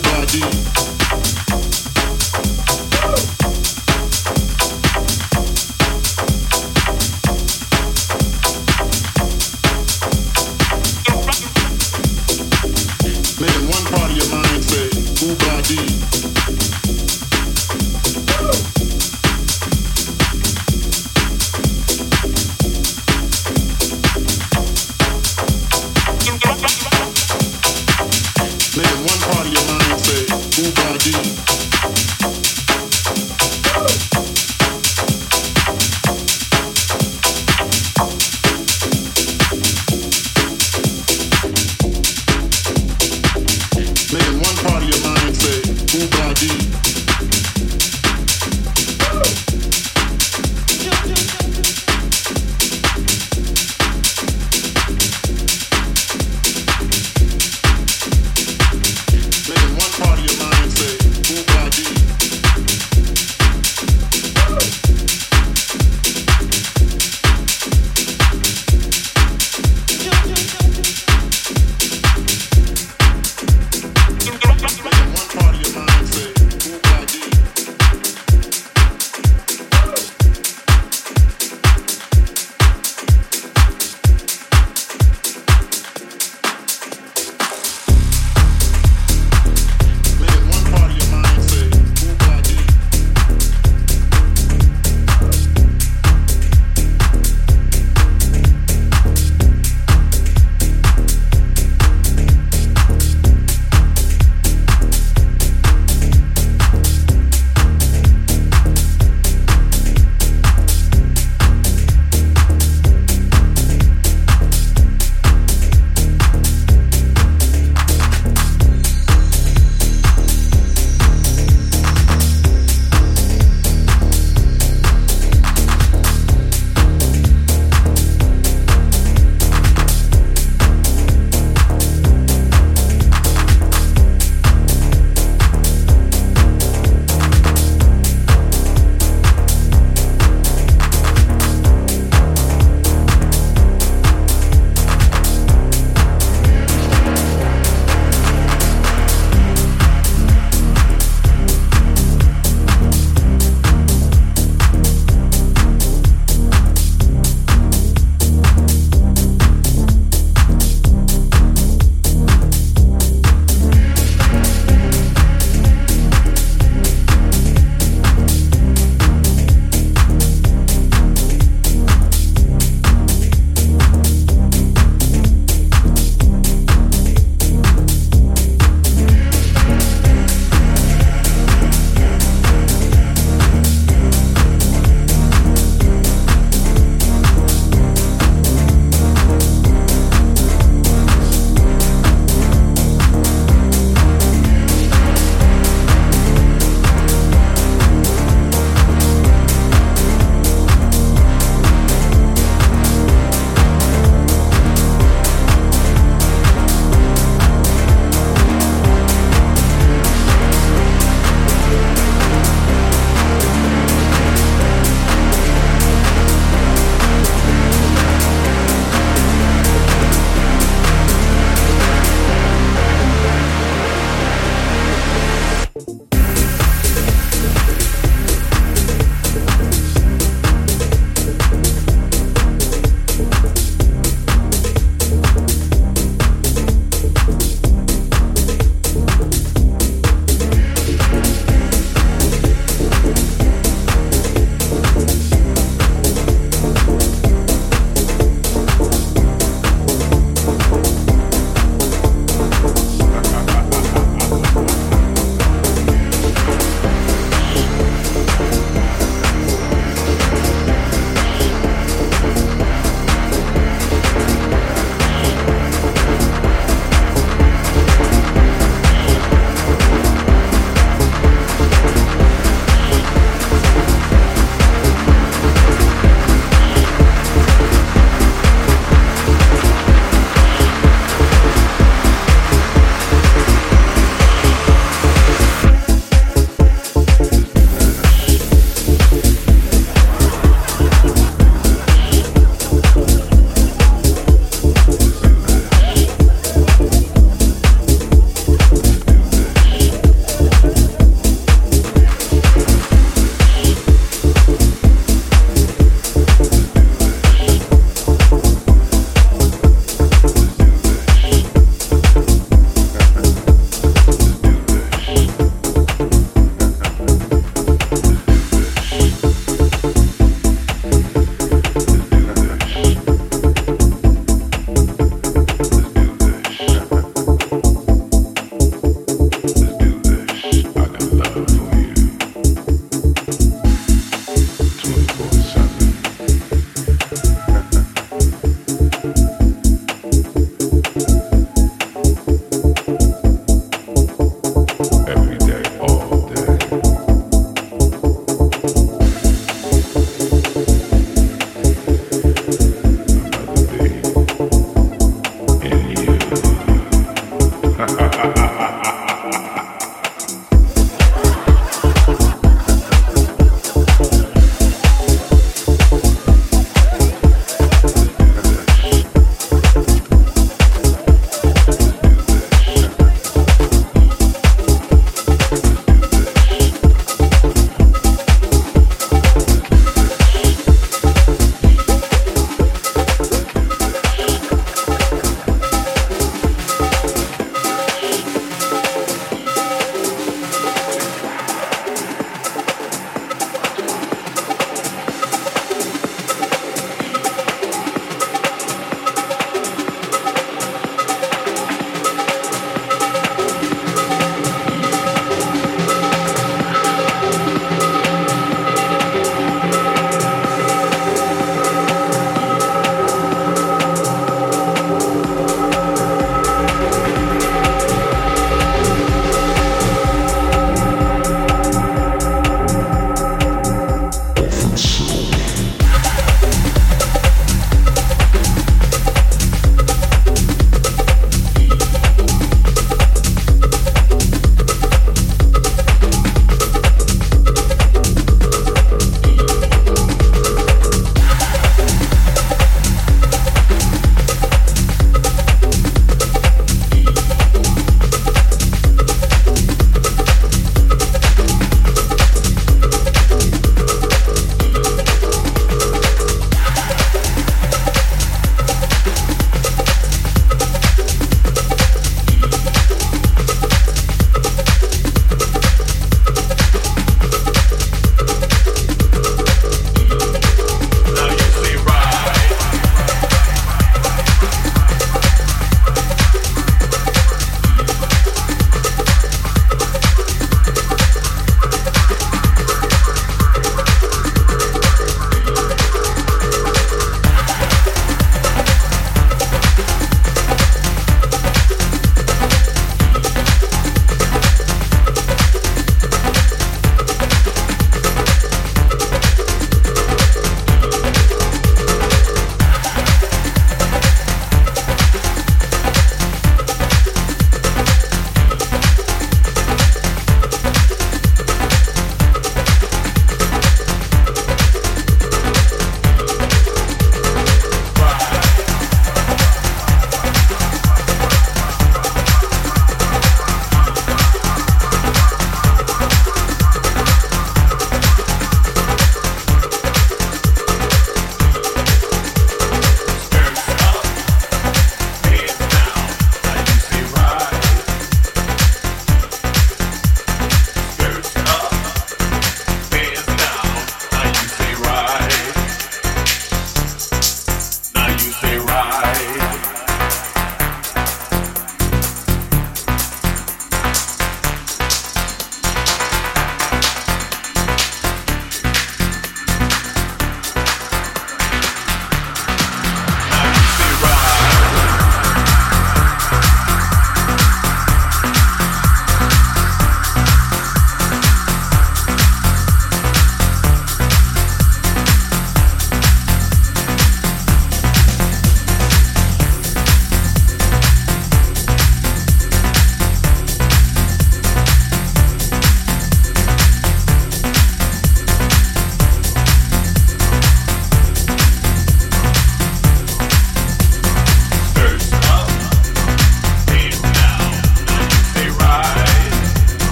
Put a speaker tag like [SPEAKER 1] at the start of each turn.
[SPEAKER 1] Everybody.